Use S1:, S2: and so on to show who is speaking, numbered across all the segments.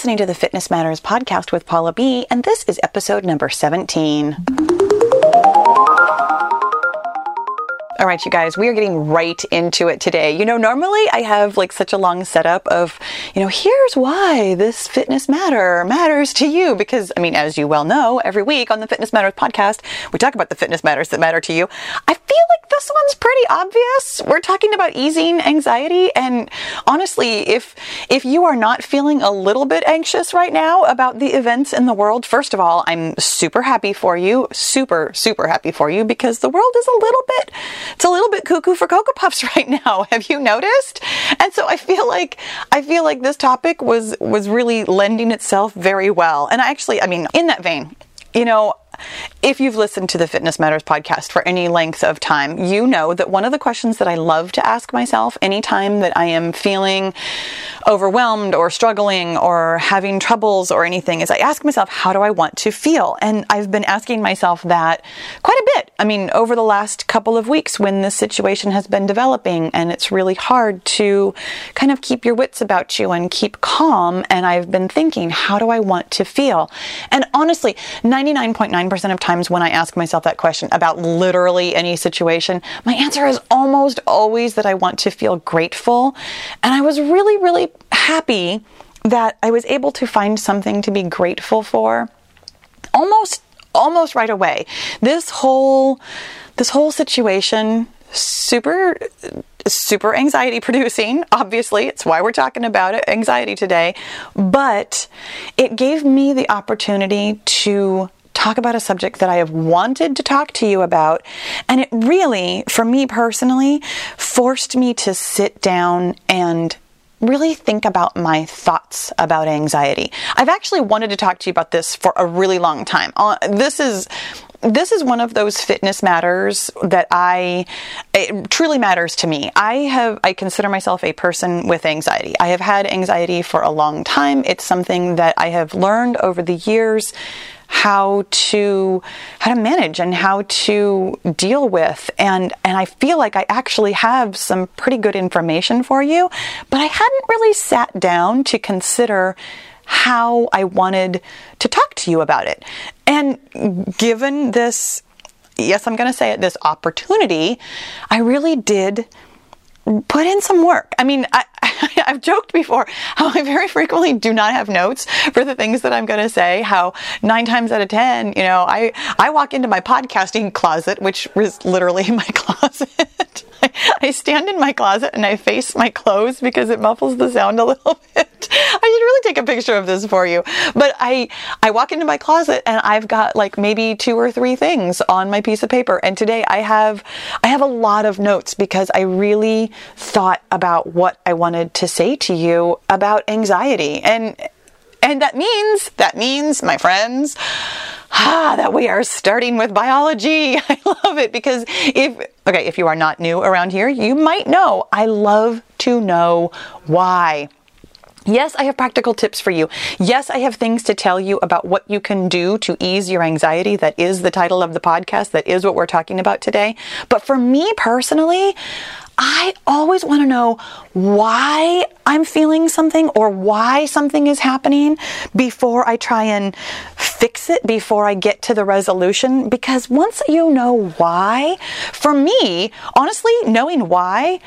S1: listening to the Fitness Matters podcast with Paula B, and this is episode number 17. All right, you guys, we are getting right into it today. You know, normally I have like such a long setup of, you know, here's why this fitness matter matters to you. Because, I mean, as you well know, every week on the Fitness Matters podcast, we talk about the fitness matters that matter to you. I feel like this one's pretty obvious. We're talking about easing anxiety. And honestly, if, if you are not feeling a little bit anxious right now about the events in the world, first of all, I'm super happy for you. Super, super happy for you because the world is a little bit it's a little bit cuckoo for Cocoa Puffs right now. Have you noticed? And so I feel like I feel like this topic was was really lending itself very well. And I actually, I mean, in that vein, you know, if you've listened to the Fitness Matters podcast for any length of time, you know that one of the questions that I love to ask myself anytime that I am feeling overwhelmed or struggling or having troubles or anything is I ask myself, how do I want to feel? And I've been asking myself that quite a bit. I mean, over the last couple of weeks when this situation has been developing and it's really hard to kind of keep your wits about you and keep calm. And I've been thinking, how do I want to feel? And honestly, 99.9 99% of times when I ask myself that question about literally any situation, my answer is almost always that I want to feel grateful. And I was really, really happy that I was able to find something to be grateful for almost almost right away. This whole this whole situation super super anxiety producing obviously it's why we're talking about it anxiety today but it gave me the opportunity to talk about a subject that I have wanted to talk to you about. And it really, for me personally, forced me to sit down and really think about my thoughts about anxiety. I've actually wanted to talk to you about this for a really long time. Uh, this is this is one of those fitness matters that I it truly matters to me. I have I consider myself a person with anxiety. I have had anxiety for a long time. It's something that I have learned over the years how to how to manage and how to deal with and and I feel like I actually have some pretty good information for you but I hadn't really sat down to consider how I wanted to talk to you about it and given this yes I'm going to say it this opportunity I really did put in some work. I mean, I, have joked before how I very frequently do not have notes for the things that I'm going to say. How nine times out of ten, you know, I I walk into my podcasting closet, which is literally my closet. I stand in my closet and I face my clothes because it muffles the sound a little bit. I should really take a picture of this for you. But I I walk into my closet and I've got like maybe two or three things on my piece of paper. And today I have I have a lot of notes because I really thought about what I wanted to say to you about anxiety. And and that means that means my friends ah, that we are starting with biology. I love it because if, okay, if you are not new around here, you might know I love to know why. Yes, I have practical tips for you. Yes, I have things to tell you about what you can do to ease your anxiety. That is the title of the podcast. That is what we're talking about today. But for me personally, I always want to know why I'm feeling something or why something is happening before I try and fix it, before I get to the resolution. Because once you know why, for me, honestly, knowing why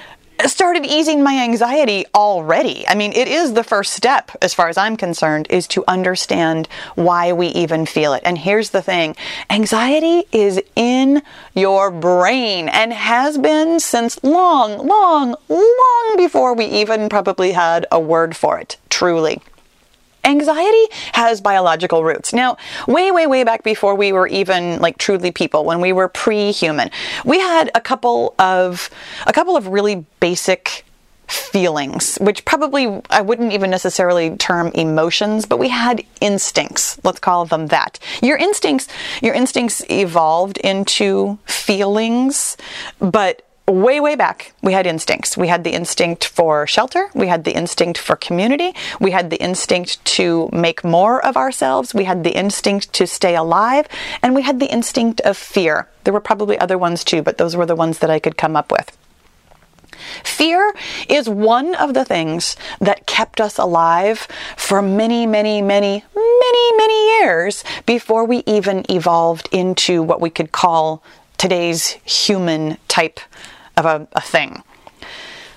S1: started easing my anxiety already. I mean, it is the first step, as far as I'm concerned, is to understand why we even feel it. And here's the thing anxiety is in your brain and has been since long, long, long before we even probably had a word for it, truly. Anxiety has biological roots. Now, way, way, way back before we were even like truly people, when we were pre-human, we had a couple of a couple of really basic feelings, which probably I wouldn't even necessarily term emotions, but we had instincts. Let's call them that. Your instincts, your instincts evolved into feelings, but way, way back, we had instincts. We had the instinct for shelter. We had the instinct for community. We had the instinct to make more of ourselves. We had the instinct to stay alive. And we had the instinct of fear. There were probably other ones too, but those were the ones that I could come up with. Fear is one of the things that kept us alive for many, many, many, many, many years before we even evolved into what we could call today's human type of a, a thing.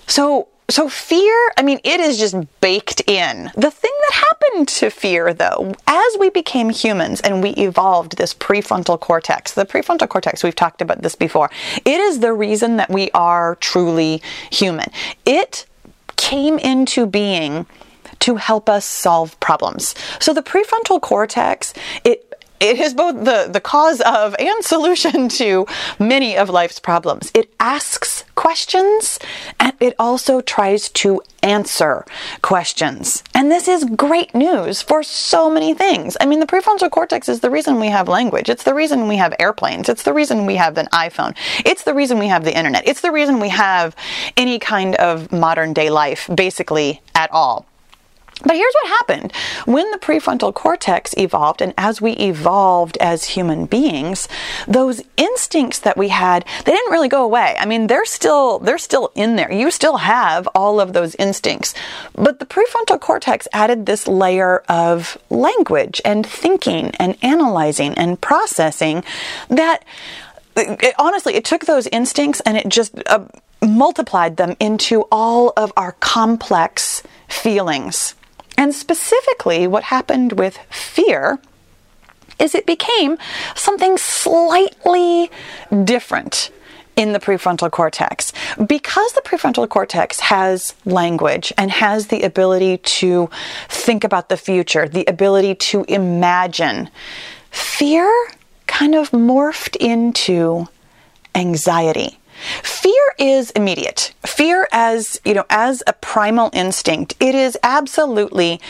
S1: So, so fear, I mean, it is just baked in. The thing that happened to fear, though, as we became humans and we evolved this prefrontal cortex, the prefrontal cortex, we've talked about this before, it is the reason that we are truly human. It came into being to help us solve problems. So the prefrontal cortex, it it is both the, the cause of and solution to many of life's problems. It asks questions and it also tries to answer questions. And this is great news for so many things. I mean, the prefrontal cortex is the reason we have language. It's the reason we have airplanes. It's the reason we have an iPhone. It's the reason we have the internet. It's the reason we have any kind of modern day life, basically, at all. But here's what happened. When the prefrontal cortex evolved, and as we evolved as human beings, those instincts that we had, they didn't really go away. I mean, they're still, they're still in there. You still have all of those instincts. But the prefrontal cortex added this layer of language and thinking and analyzing and processing that it, honestly, it took those instincts and it just uh, multiplied them into all of our complex feelings. And specifically, what happened with fear is it became something slightly different in the prefrontal cortex. Because the prefrontal cortex has language and has the ability to think about the future, the ability to imagine, fear kind of morphed into anxiety. Fear is immediate. Fear as, you know, as a primal instinct, it is absolutely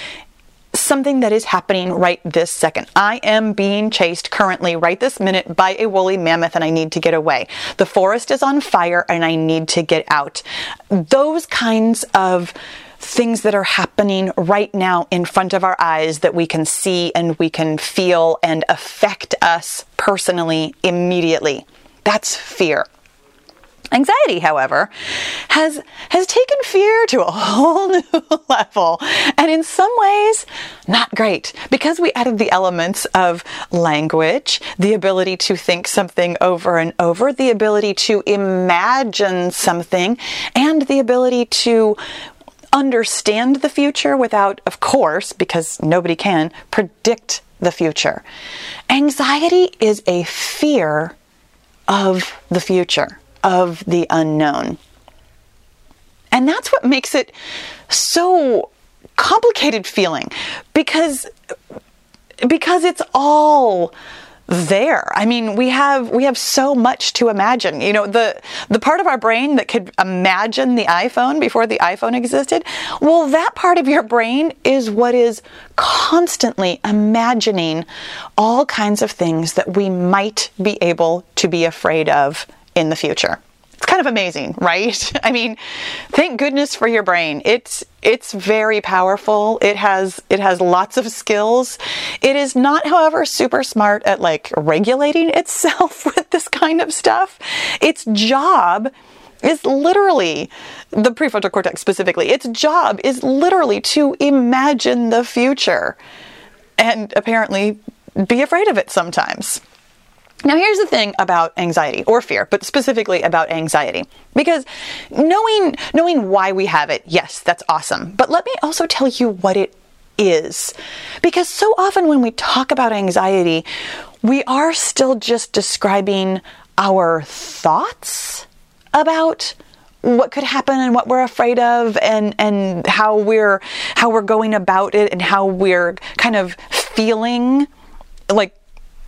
S1: something that is happening right this second. I am being chased currently, right this minute, by a woolly mammoth and I need to get away. The forest is on fire and I need to get out. Those kinds of things that are happening right now in front of our eyes that we can see and we can feel and affect us personally immediately. That's fear. Anxiety, however, has has taken fear to a whole new level, and in some ways, not great because we added the elements of language, the ability to think something over and over, the ability to imagine something, and the ability to understand the future without, of course, because nobody can predict the future. Anxiety is a fear of the future of the unknown. And that's what makes it so complicated feeling because because it's all there. I mean, we have we have so much to imagine. You know, the the part of our brain that could imagine the iPhone before the iPhone existed, well, that part of your brain is what is constantly imagining all kinds of things that we might be able to be afraid of in the future. It's kind of amazing, right? I mean, thank goodness for your brain. It's it's very powerful. It has it has lots of skills. It is not, however, super smart at like regulating itself with this kind of stuff. Its job is literally the prefrontal cortex specifically. Its job is literally to imagine the future and apparently be afraid of it sometimes. Now, here's the thing about anxiety or fear, but specifically about anxiety. Because knowing, knowing why we have it, yes, that's awesome. But let me also tell you what it is. Because so often when we talk about anxiety, we are still just describing our thoughts about what could happen and what we're afraid of and and how we're how we're going about it and how we're kind of feeling like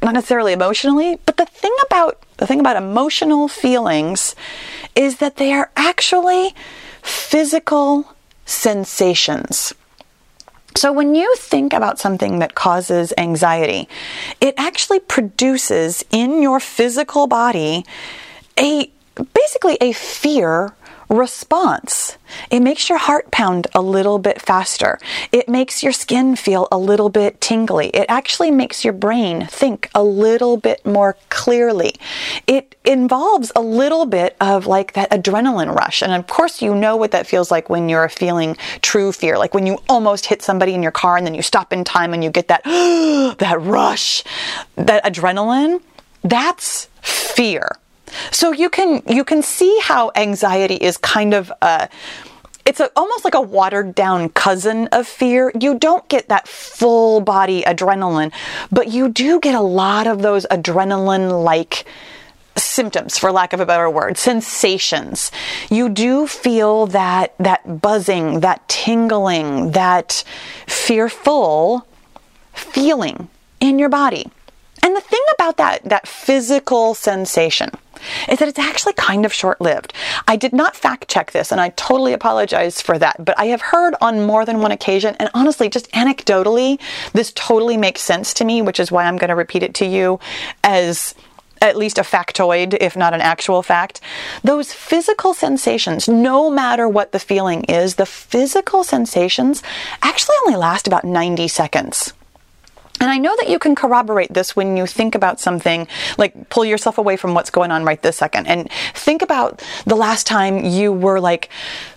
S1: not necessarily emotionally, but the thing about the thing about emotional feelings is that they are actually physical sensations. So when you think about something that causes anxiety, it actually produces in your physical body a basically a fear response. It makes your heart pound a little bit faster. It makes your skin feel a little bit tingly. It actually makes your brain think a little bit more clearly. It involves a little bit of like that adrenaline rush. And of course, you know what that feels like when you're feeling true fear, like when you almost hit somebody in your car and then you stop in time and you get that, that rush, that adrenaline. That's fear. So you can you can see how anxiety is kind of a it's a, almost like a watered down cousin of fear. You don't get that full body adrenaline, but you do get a lot of those adrenaline like symptoms for lack of a better word sensations you do feel that that buzzing that tingling that fearful feeling in your body and the thing about that that physical sensation is that it's actually kind of short lived. I did not fact check this and I totally apologize for that, but I have heard on more than one occasion, and honestly, just anecdotally, this totally makes sense to me, which is why I'm going to repeat it to you as at least a factoid, if not an actual fact. Those physical sensations, no matter what the feeling is, the physical sensations actually only last about 90 seconds. And I know that you can corroborate this when you think about something, like pull yourself away from what's going on right this second and think about the last time you were like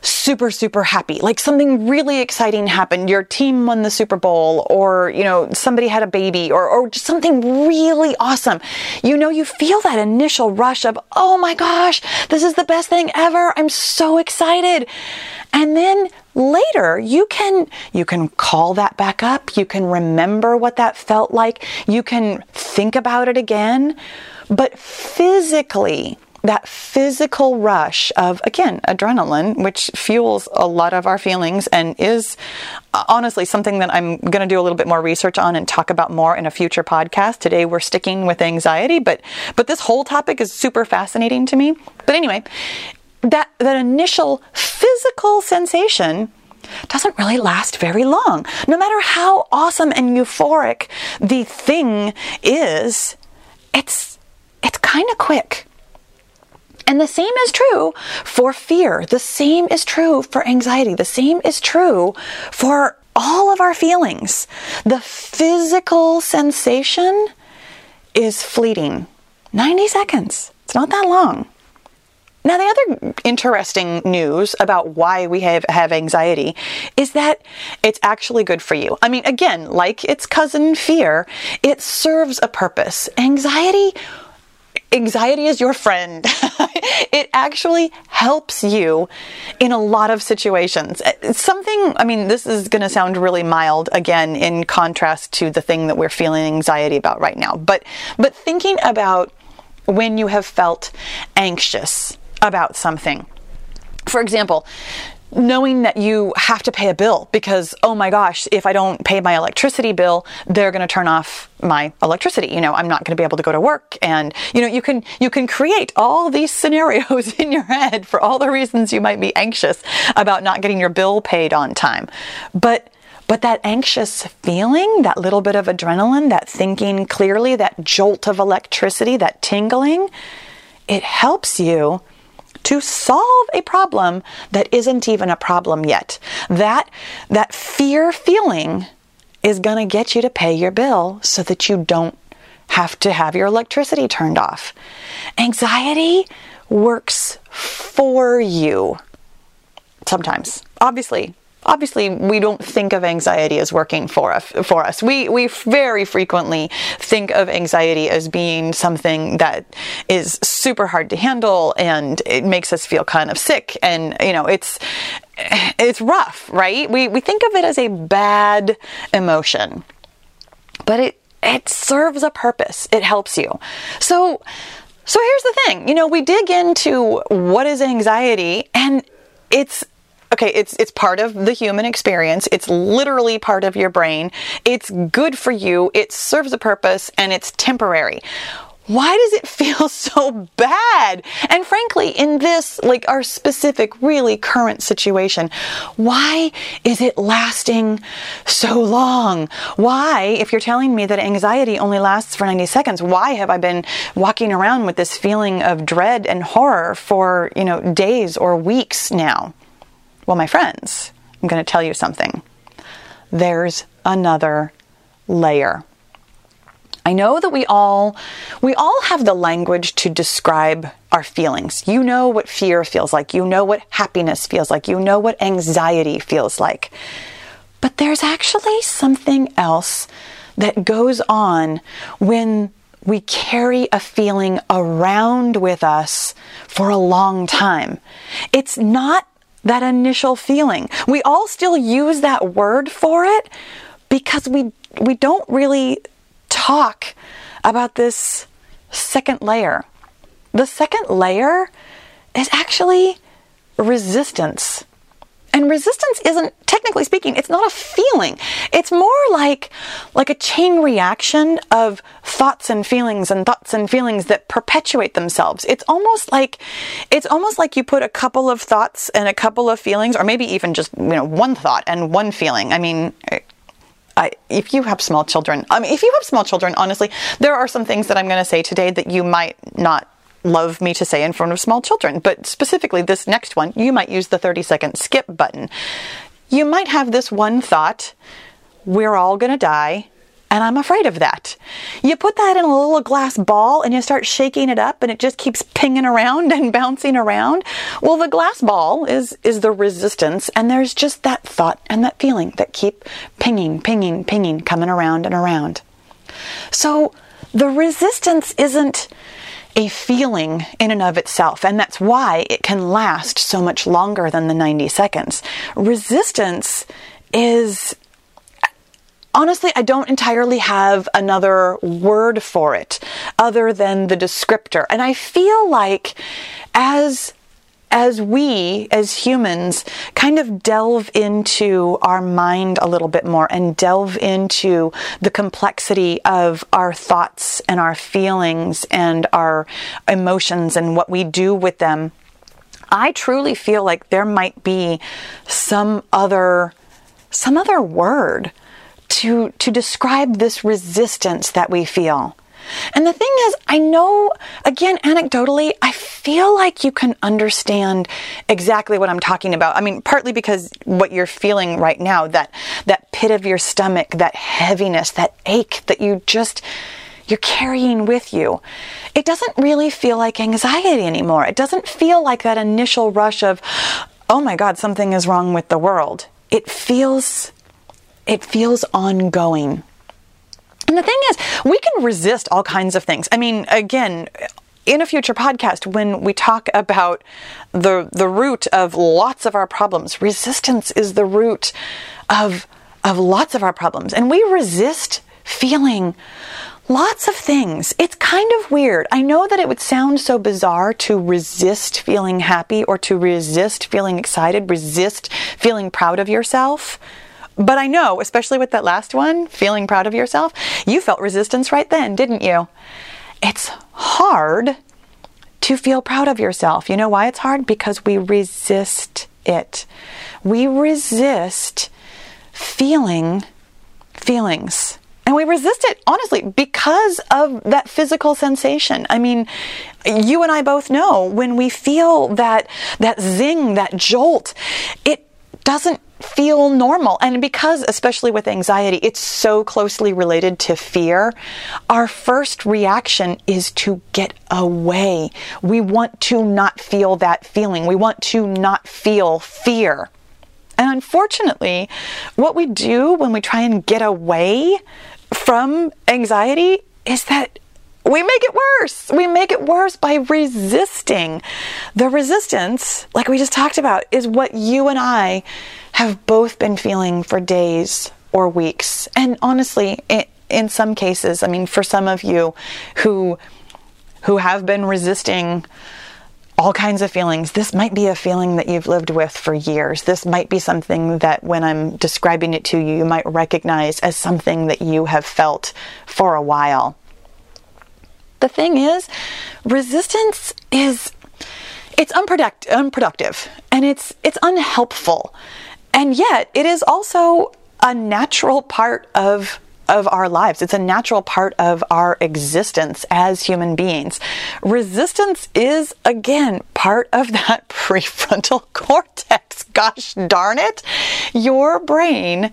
S1: super, super happy. Like something really exciting happened. Your team won the Super Bowl or, you know, somebody had a baby or, or just something really awesome. You know, you feel that initial rush of, oh my gosh, this is the best thing ever. I'm so excited. And then later you can you can call that back up. You can remember what that felt like. You can think about it again. But physically that physical rush of again adrenaline which fuels a lot of our feelings and is uh, honestly something that I'm going to do a little bit more research on and talk about more in a future podcast. Today we're sticking with anxiety but but this whole topic is super fascinating to me. But anyway that that initial physical sensation doesn't really last very long. No matter how awesome and euphoric the thing is, it's it's kind of quick. And the same is true for fear. The same is true for anxiety. The same is true for all of our feelings. The physical sensation is fleeting. 90 seconds. It's not that long. Now, the other interesting news about why we have, have anxiety is that it's actually good for you. I mean, again, like its cousin fear, it serves a purpose. Anxiety anxiety is your friend. it actually helps you in a lot of situations. Uh, something, I mean, this is going to sound really mild again in contrast to the thing that we're feeling anxiety about right now. But but thinking about when you have felt anxious about something. For example, knowing that you have to pay a bill because oh my gosh if i don't pay my electricity bill they're going to turn off my electricity. You know i'm not going to be able to go to work. And you know you can you can create all these scenarios in your head for all the reasons you might be anxious about not getting your bill paid on time. But but that anxious feeling, that little bit of adrenaline, that thinking clearly, that jolt of electricity, that tingling, it helps you to solve a problem that isn't even a problem yet. That, that fear feeling is going to get you to pay your bill so that you don't have to have your electricity turned off. Anxiety works for you sometimes. Obviously, obviously we don't think of anxiety as working for us for us. We we very frequently think of anxiety as being something that is super hard to handle and it makes us feel kind of sick. And you know it's it's rough right? We we think of it as a bad emotion but it it serves a purpose. It helps you. So so here's the thing. You know we dig into what is anxiety and it's okay, it's it's part of the human experience. It's literally part of your brain. It's good for you. It serves a purpose and it's temporary. why does it feel so bad? And frankly, in this, like our specific, really current situation, why is it lasting so long? Why, if you're telling me that anxiety only lasts for 90 seconds, why have I been walking around with this feeling of dread and horror for, you know, days or weeks now? Well, my friends, I'm going to tell you something. There's another layer. I know that we all we all have the language to describe our feelings. You know what fear feels like. You know what happiness feels like. You know what anxiety feels like. But there's actually something else that goes on when we carry a feeling around with us for a long time. It's not that initial feeling. We all still use that word for it because we we don't really talk about this second layer. The second layer is actually resistance. And resistance isn't technically speaking, it's not a feeling. It's more like like a chain reaction of thoughts and feelings and thoughts and feelings that perpetuate themselves. It's almost like it's almost like you put a couple of thoughts and a couple of feelings or maybe even just, you know, one thought and one feeling. I mean, I, if you have small children, I mean, if you have small children, honestly, there are some things that I'm going to say today that you might not love me to say in front of small children. But specifically, this next one, you might use the 30 second skip button. You might have this one thought we're all going to die. And I'm afraid of that. You put that in a little glass ball and you start shaking it up and it just keeps pinging around and bouncing around. Well, the glass ball is, is the resistance and there's just that thought and that feeling that keep pinging, pinging, pinging, coming around and around. So the resistance isn't a feeling in and of itself, and that's why it can last so much longer than the 90 seconds. Resistance is honestly, I don't entirely have another word for it other than the descriptor. And I feel like as as we as humans kind of delve into our mind a little bit more and delve into the complexity of our thoughts and our feelings and our emotions and what we do with them, I truly feel like there might be some other some other word to, to describe this resistance that we feel. And the thing is, I know, again, anecdotally, I feel like you can understand exactly what I'm talking about. I mean, partly because what you're feeling right now, that, that pit of your stomach, that heaviness, that ache that you just, you're carrying with you. It doesn't really feel like anxiety anymore. It doesn't feel like that initial rush of, oh my God, something is wrong with the world. It feels it feels ongoing. And the thing is, we can resist all kinds of things. I mean, again, in a future podcast, when we talk about the the root of lots of our problems, resistance is the root of of lots of our problems, and we resist feeling lots of things. It's kind of weird. I know that it would sound so bizarre to resist feeling happy or to resist feeling excited, resist feeling proud of yourself. But I know, especially with that last one, feeling proud of yourself, you felt resistance right then, didn't you? It's hard to feel proud of yourself. You know why it's hard? Because we resist it. We resist feeling feelings. And we resist it, honestly, because of that physical sensation. I mean, you and I both know when we feel that, that zing, that jolt, it doesn't feel normal. And because, especially with anxiety, it's so closely related to fear, our first reaction is to get away. We want to not feel that feeling. We want to not feel fear. And unfortunately, what we do when we try and get away from anxiety is that we make it worse. We make it worse by resisting. The resistance, like we just talked about, is what you and I have both been feeling for days or weeks. And honestly, in some cases, I mean, for some of you who who have been resisting all kinds of feelings. This might be a feeling that you've lived with for years. This might be something that when I'm describing it to you, you might recognize as something that you have felt for a while. The thing is, resistance is it's unproduct- unproductive and it's it's unhelpful. And yet, it is also a natural part of of our lives. It's a natural part of our existence as human beings. Resistance is, again, part of that prefrontal cortex. Gosh darn it. Your brain,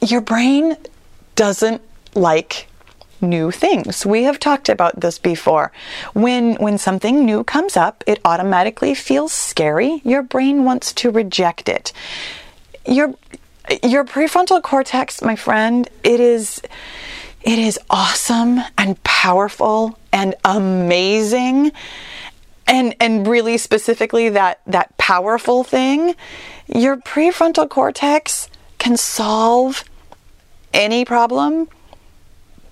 S1: your brain doesn't like new things. We have talked about this before. When when something new comes up, it automatically feels scary. Your brain wants to reject it. Your your prefrontal cortex, my friend, it is it is awesome and powerful and amazing. And and really specifically that that powerful thing, your prefrontal cortex can solve any problem,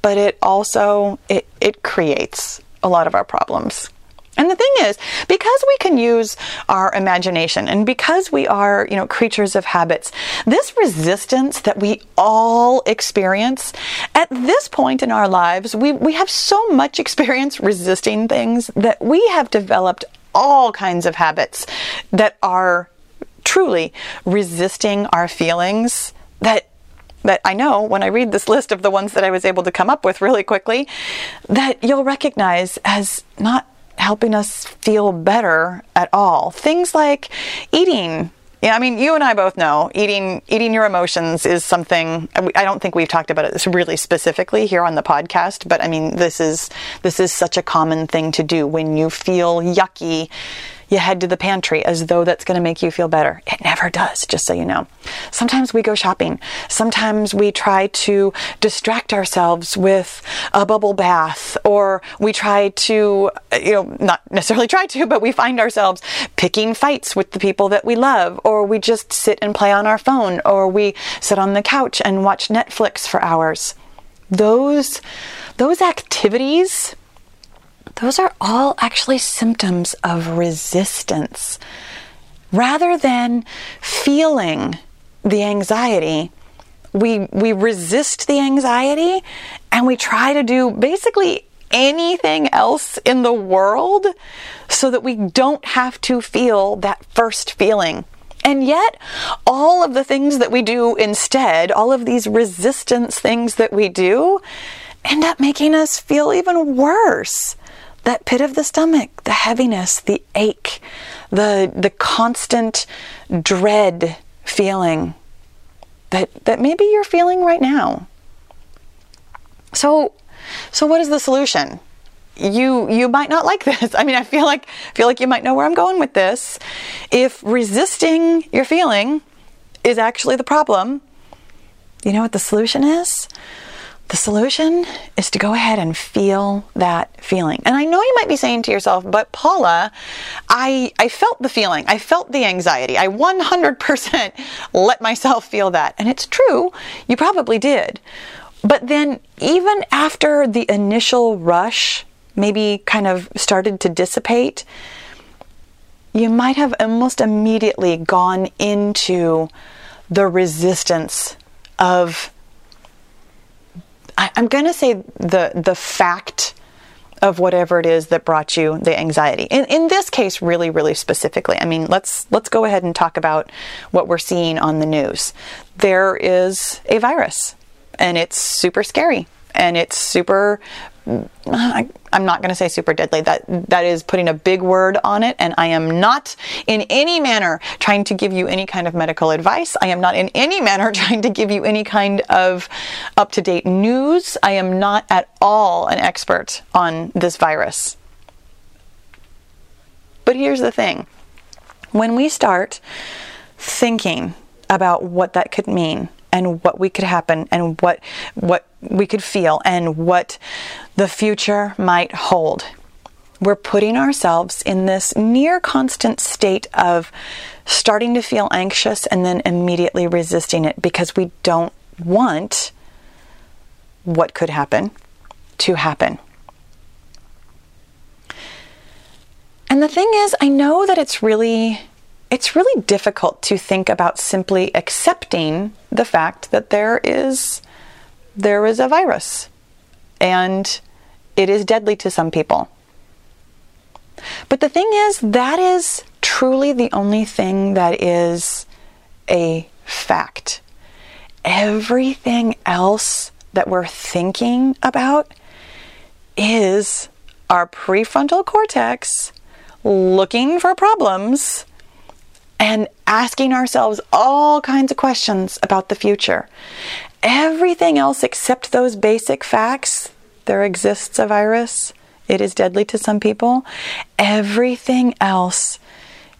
S1: but it also it, it creates a lot of our problems. And the thing is, because we can use our imagination and because we are, you know, creatures of habits, this resistance that we all experience at this point in our lives, we, we have so much experience resisting things that we have developed all kinds of habits that are truly resisting our feelings that that I know when I read this list of the ones that I was able to come up with really quickly that you'll recognize as not helping us feel better at all. Things like eating. Yeah, I mean, you and I both know eating eating your emotions is something. I don't think we've talked about it really specifically here on the podcast, but I mean, this is this is such a common thing to do when you feel yucky you head to the pantry as though that's going to make you feel better. It never does, just so you know. Sometimes we go shopping. Sometimes we try to distract ourselves with a bubble bath, or we try to, you know, not necessarily try to, but we find ourselves picking fights with the people that we love, or we just sit and play on our phone, or we sit on the couch and watch Netflix for hours. Those, those activities those are all actually symptoms of resistance. Rather than feeling the anxiety, we, we resist the anxiety and we try to do basically anything else in the world so that we don't have to feel that first feeling. And yet, all of the things that we do instead, all of these resistance things that we do, end up making us feel even worse that pit of the stomach, the heaviness, the ache, the the constant dread feeling that that maybe you're feeling right now. So so what is the solution? You you might not like this. I mean, I feel like feel like you might know where I'm going with this. If resisting your feeling is actually the problem, you know what the solution is? The solution is to go ahead and feel that feeling. And I know you might be saying to yourself, but Paula, I, I felt the feeling. I felt the anxiety. I 100% let myself feel that. And it's true, you probably did. But then, even after the initial rush maybe kind of started to dissipate, you might have almost immediately gone into the resistance of I, am going to say the the fact of whatever it is that brought you the anxiety. In, in this case, really, really specifically. I mean, let's let's go ahead and talk about what we're seeing on the news. There is a virus, and it's super scary, and it's super Uh, I, am not going to say super deadly. That that is putting a big word on it, and I am not in any manner trying to give you any kind of medical advice. I am not in any manner trying to give you any kind of up to date news. I am not at all an expert on this virus. But here's the thing: when we start thinking about what that could mean and what we could happen and what what we could feel and what the future might hold. We're putting ourselves in this near constant state of starting to feel anxious and then immediately resisting it because we don't want what could happen to happen. And the thing is, I know that it's really it's really difficult to think about simply accepting the fact that there is there is a virus and it is deadly to some people. But the thing is, that is truly the only thing that is a fact. Everything else that we're thinking about is our prefrontal cortex looking for problems and asking ourselves all kinds of questions about the future. Everything else except those basic facts there exists a virus, it is deadly to some people. Everything else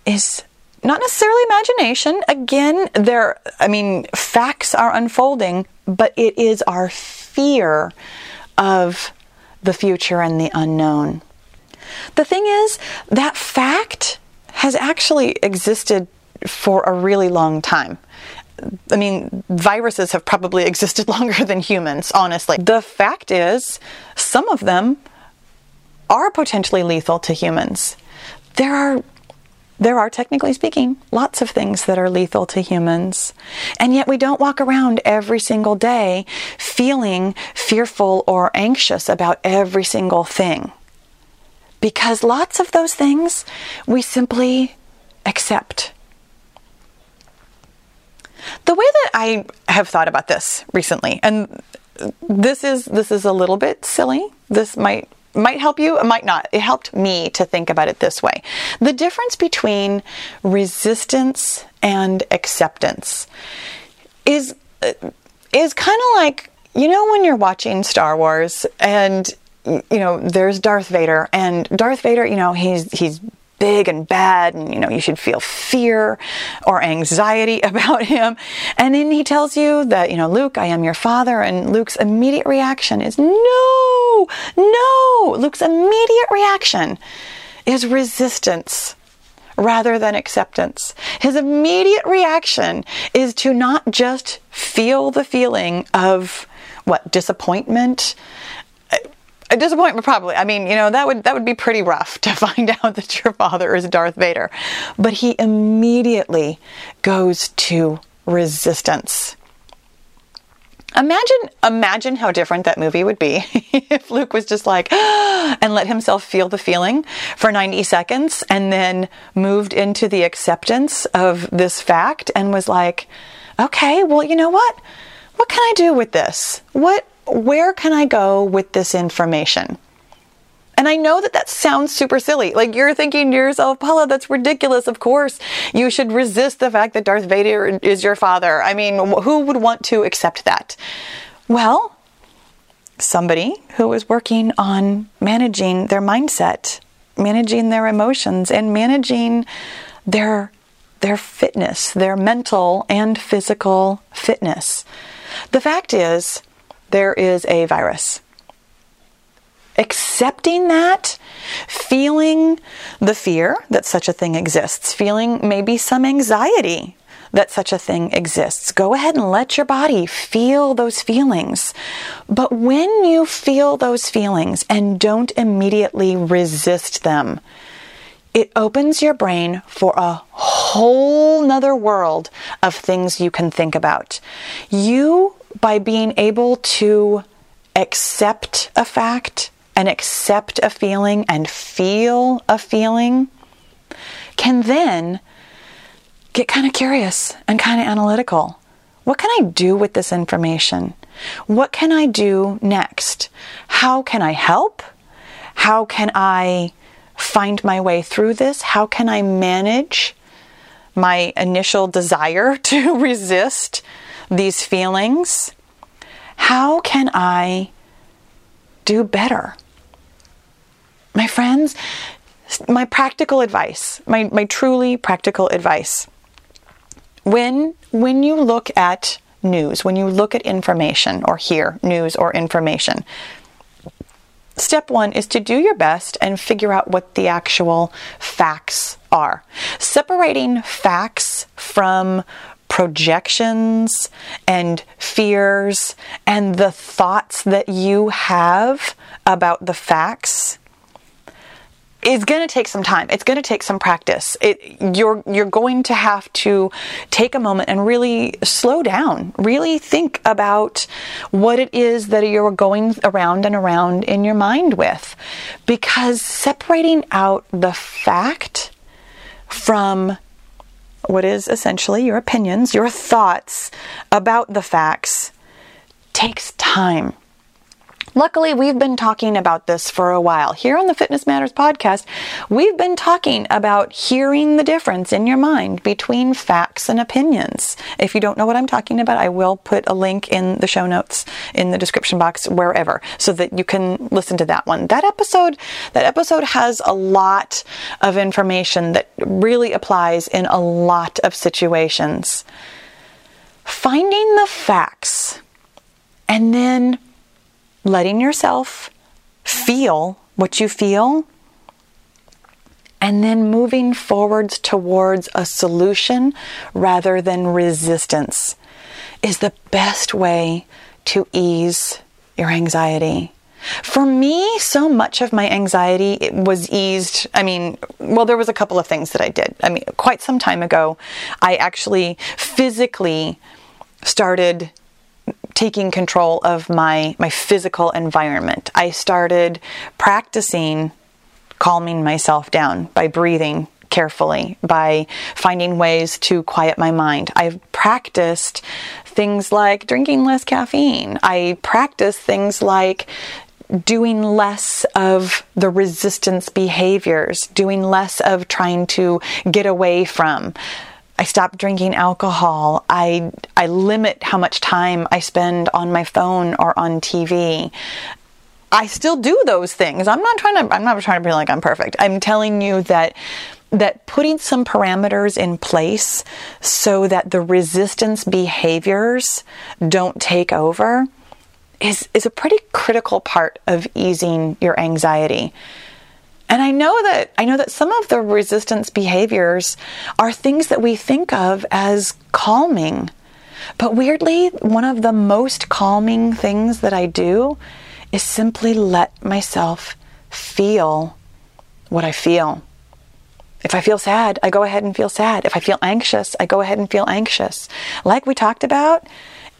S1: is not necessarily imagination. Again, there I mean facts are unfolding, but it is our fear of the future and the unknown. The thing is, that fact has actually existed for a really long time. I mean, viruses have probably existed longer than humans, honestly. The fact is, some of them are potentially lethal to humans. There are there are, technically speaking, lots of things that are lethal to humans. And yet we don't walk around every single day feeling fearful or anxious about every single thing. Because lots of those things we simply accept. The way that I have thought about this recently, and this is this is a little bit silly. This might might help you, it might not. It helped me to think about it this way. The difference between resistance and acceptance is is kind of like you know when you're watching Star Wars and you know there's Darth Vader and Darth Vader, you know, he's he's big and bad and you know you should feel fear or anxiety about him and then he tells you that you know Luke I am your father and Luke's immediate reaction is no no Luke's immediate reaction is resistance rather than acceptance. His immediate reaction is to not just feel the feeling of what disappointment a disappointment probably. I mean you know that would that would be pretty rough to find out that your father is darth vader. But he immediately goes to resistance. Imagine imagine how different that movie would be if luke was just like and let himself feel the feeling for 90 seconds and then moved into the acceptance of this fact and was like okay well you know what? What can i do with this? What where can I go with this information? And I know that that sounds super silly. Like you're thinking to yourself, Paula, that's ridiculous. Of course, you should resist the fact that Darth Vader is your father. I mean, who would want to accept that? Well, somebody who is working on managing their mindset, managing their emotions, and managing their their fitness, their mental and physical fitness. The fact is, there is a virus. Accepting that, feeling the fear that such a thing exists, feeling maybe some anxiety that such a thing exists. Go ahead and let your body feel those feelings. But when you feel those feelings and don't immediately resist them, it opens your brain for a whole nother world of things you can think about. You by being able to accept a fact and accept a feeling and feel a feeling can then get kind of curious and kind of analytical. What can I do with this information? What can I do next? How can I help? How can I find my way through this? How can I manage my initial desire to resist these feelings, how can I do better? My friends, my practical advice, my, my truly practical advice. When, when you look at news, when you look at information or hear news or information, step one is to do your best and figure out what the actual facts are. Separating facts from projections and fears and the thoughts that you have about the facts is going to take some time. It's going to take some practice. It, you're you're going to have to take a moment and really slow down. Really think about what it is that you're going around and around in your mind with, because separating out the fact from what is essentially your opinions, your thoughts about the facts takes time. Luckily, we've been talking about this for a while. Here on the Fitness Matters podcast, we've been talking about hearing the difference in your mind between facts and opinions. If you don't know what I'm talking about, I will put a link in the show notes, in the description box, wherever, so that you can listen to that one. That episode, that episode has a lot of information that really applies in a lot of situations. Finding the facts and then letting yourself feel what you feel and then moving forwards towards a solution rather than resistance is the best way to ease your anxiety. For me, so much of my anxiety was eased. I mean, well, there was a couple of things that I did. I mean, quite some time ago, I actually physically started taking control of my my physical environment. I started practicing calming myself down by breathing carefully, by finding ways to quiet my mind. I've practiced things like drinking less caffeine. I practice things like doing less of the resistance behaviors, doing less of trying to get away from. I stop drinking alcohol. I I limit how much time I spend on my phone or on TV. I still do those things. I'm not trying to I'm not trying to be like I'm perfect. I'm telling you that that putting some parameters in place so that the resistance behaviors don't take over is is a pretty critical part of easing your anxiety. And I know that I know that some of the resistance behaviors are things that we think of as calming. But weirdly, one of the most calming things that I do is simply let myself feel what I feel. If I feel sad, I go ahead and feel sad. If I feel anxious, I go ahead and feel anxious. Like we talked about,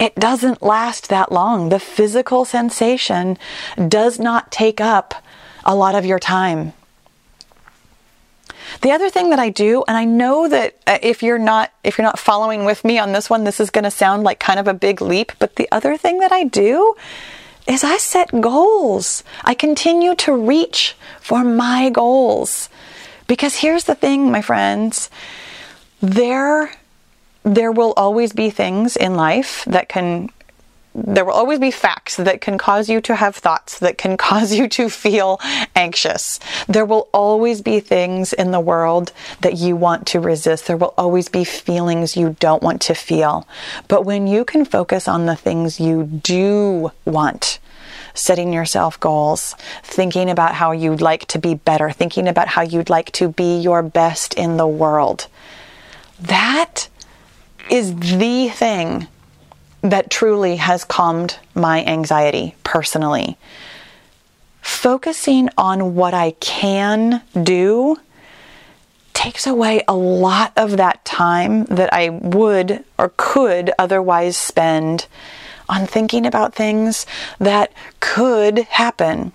S1: it doesn't last that long. The physical sensation does not take up a lot of your time. The other thing that I do, and I know that uh, if you're not if you're not following with me on this one, this is going to sound like kind of a big leap, but the other thing that I do is I set goals. I continue to reach for my goals. Because here's the thing, my friends, there there will always be things in life that can there will always be facts that can cause you to have thoughts, that can cause you to feel anxious. There will always be things in the world that you want to resist. There will always be feelings you don't want to feel. But when you can focus on the things you do want, setting yourself goals, thinking about how you'd like to be better, thinking about how you'd like to be your best in the world, that is the thing that truly has calmed my anxiety personally. Focusing on what I can do takes away a lot of that time that I would or could otherwise spend on thinking about things that could happen.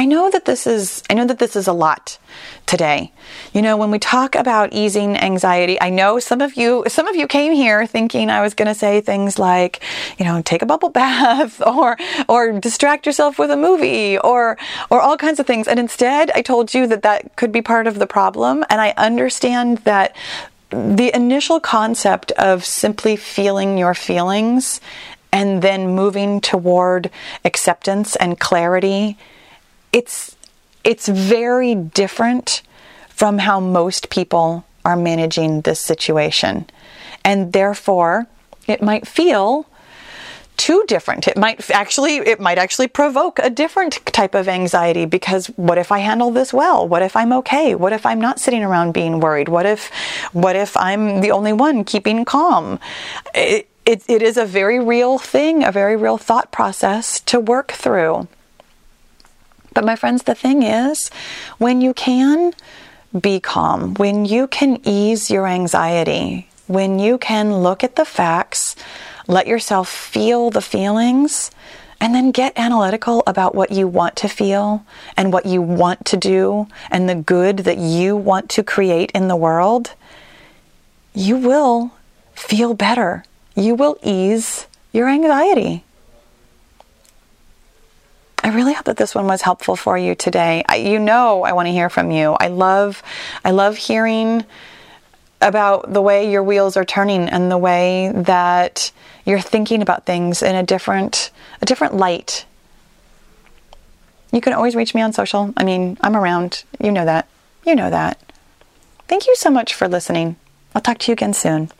S1: I know that this is I know that this is a lot today. You know, when we talk about easing anxiety, I know some of you some of you came here thinking I was going to say things like, you know, take a bubble bath or or distract yourself with a movie or or all kinds of things. And instead, I told you that that could be part of the problem and I understand that the initial concept of simply feeling your feelings and then moving toward acceptance and clarity it's it's very different from how most people are managing this situation. And therefore, it might feel too different. It might actually it might actually provoke a different type of anxiety because what if I handle this well? What if I'm okay? What if I'm not sitting around being worried? What if what if I'm the only one keeping calm? It, it, it is a very real thing, a very real thought process to work through. But my friends, the thing is, when you can be calm, when you can ease your anxiety, when you can look at the facts, let yourself feel the feelings, and then get analytical about what you want to feel and what you want to do and the good that you want to create in the world, you will feel better. You will ease your anxiety. I really hope that this one was helpful for you today. I, you know, I want to hear from you. I love, I love hearing about the way your wheels are turning and the way that you're thinking about things in a different, a different light. You can always reach me on social. I mean, I'm around. You know that. You know that. Thank you so much for listening. I'll talk to you again soon.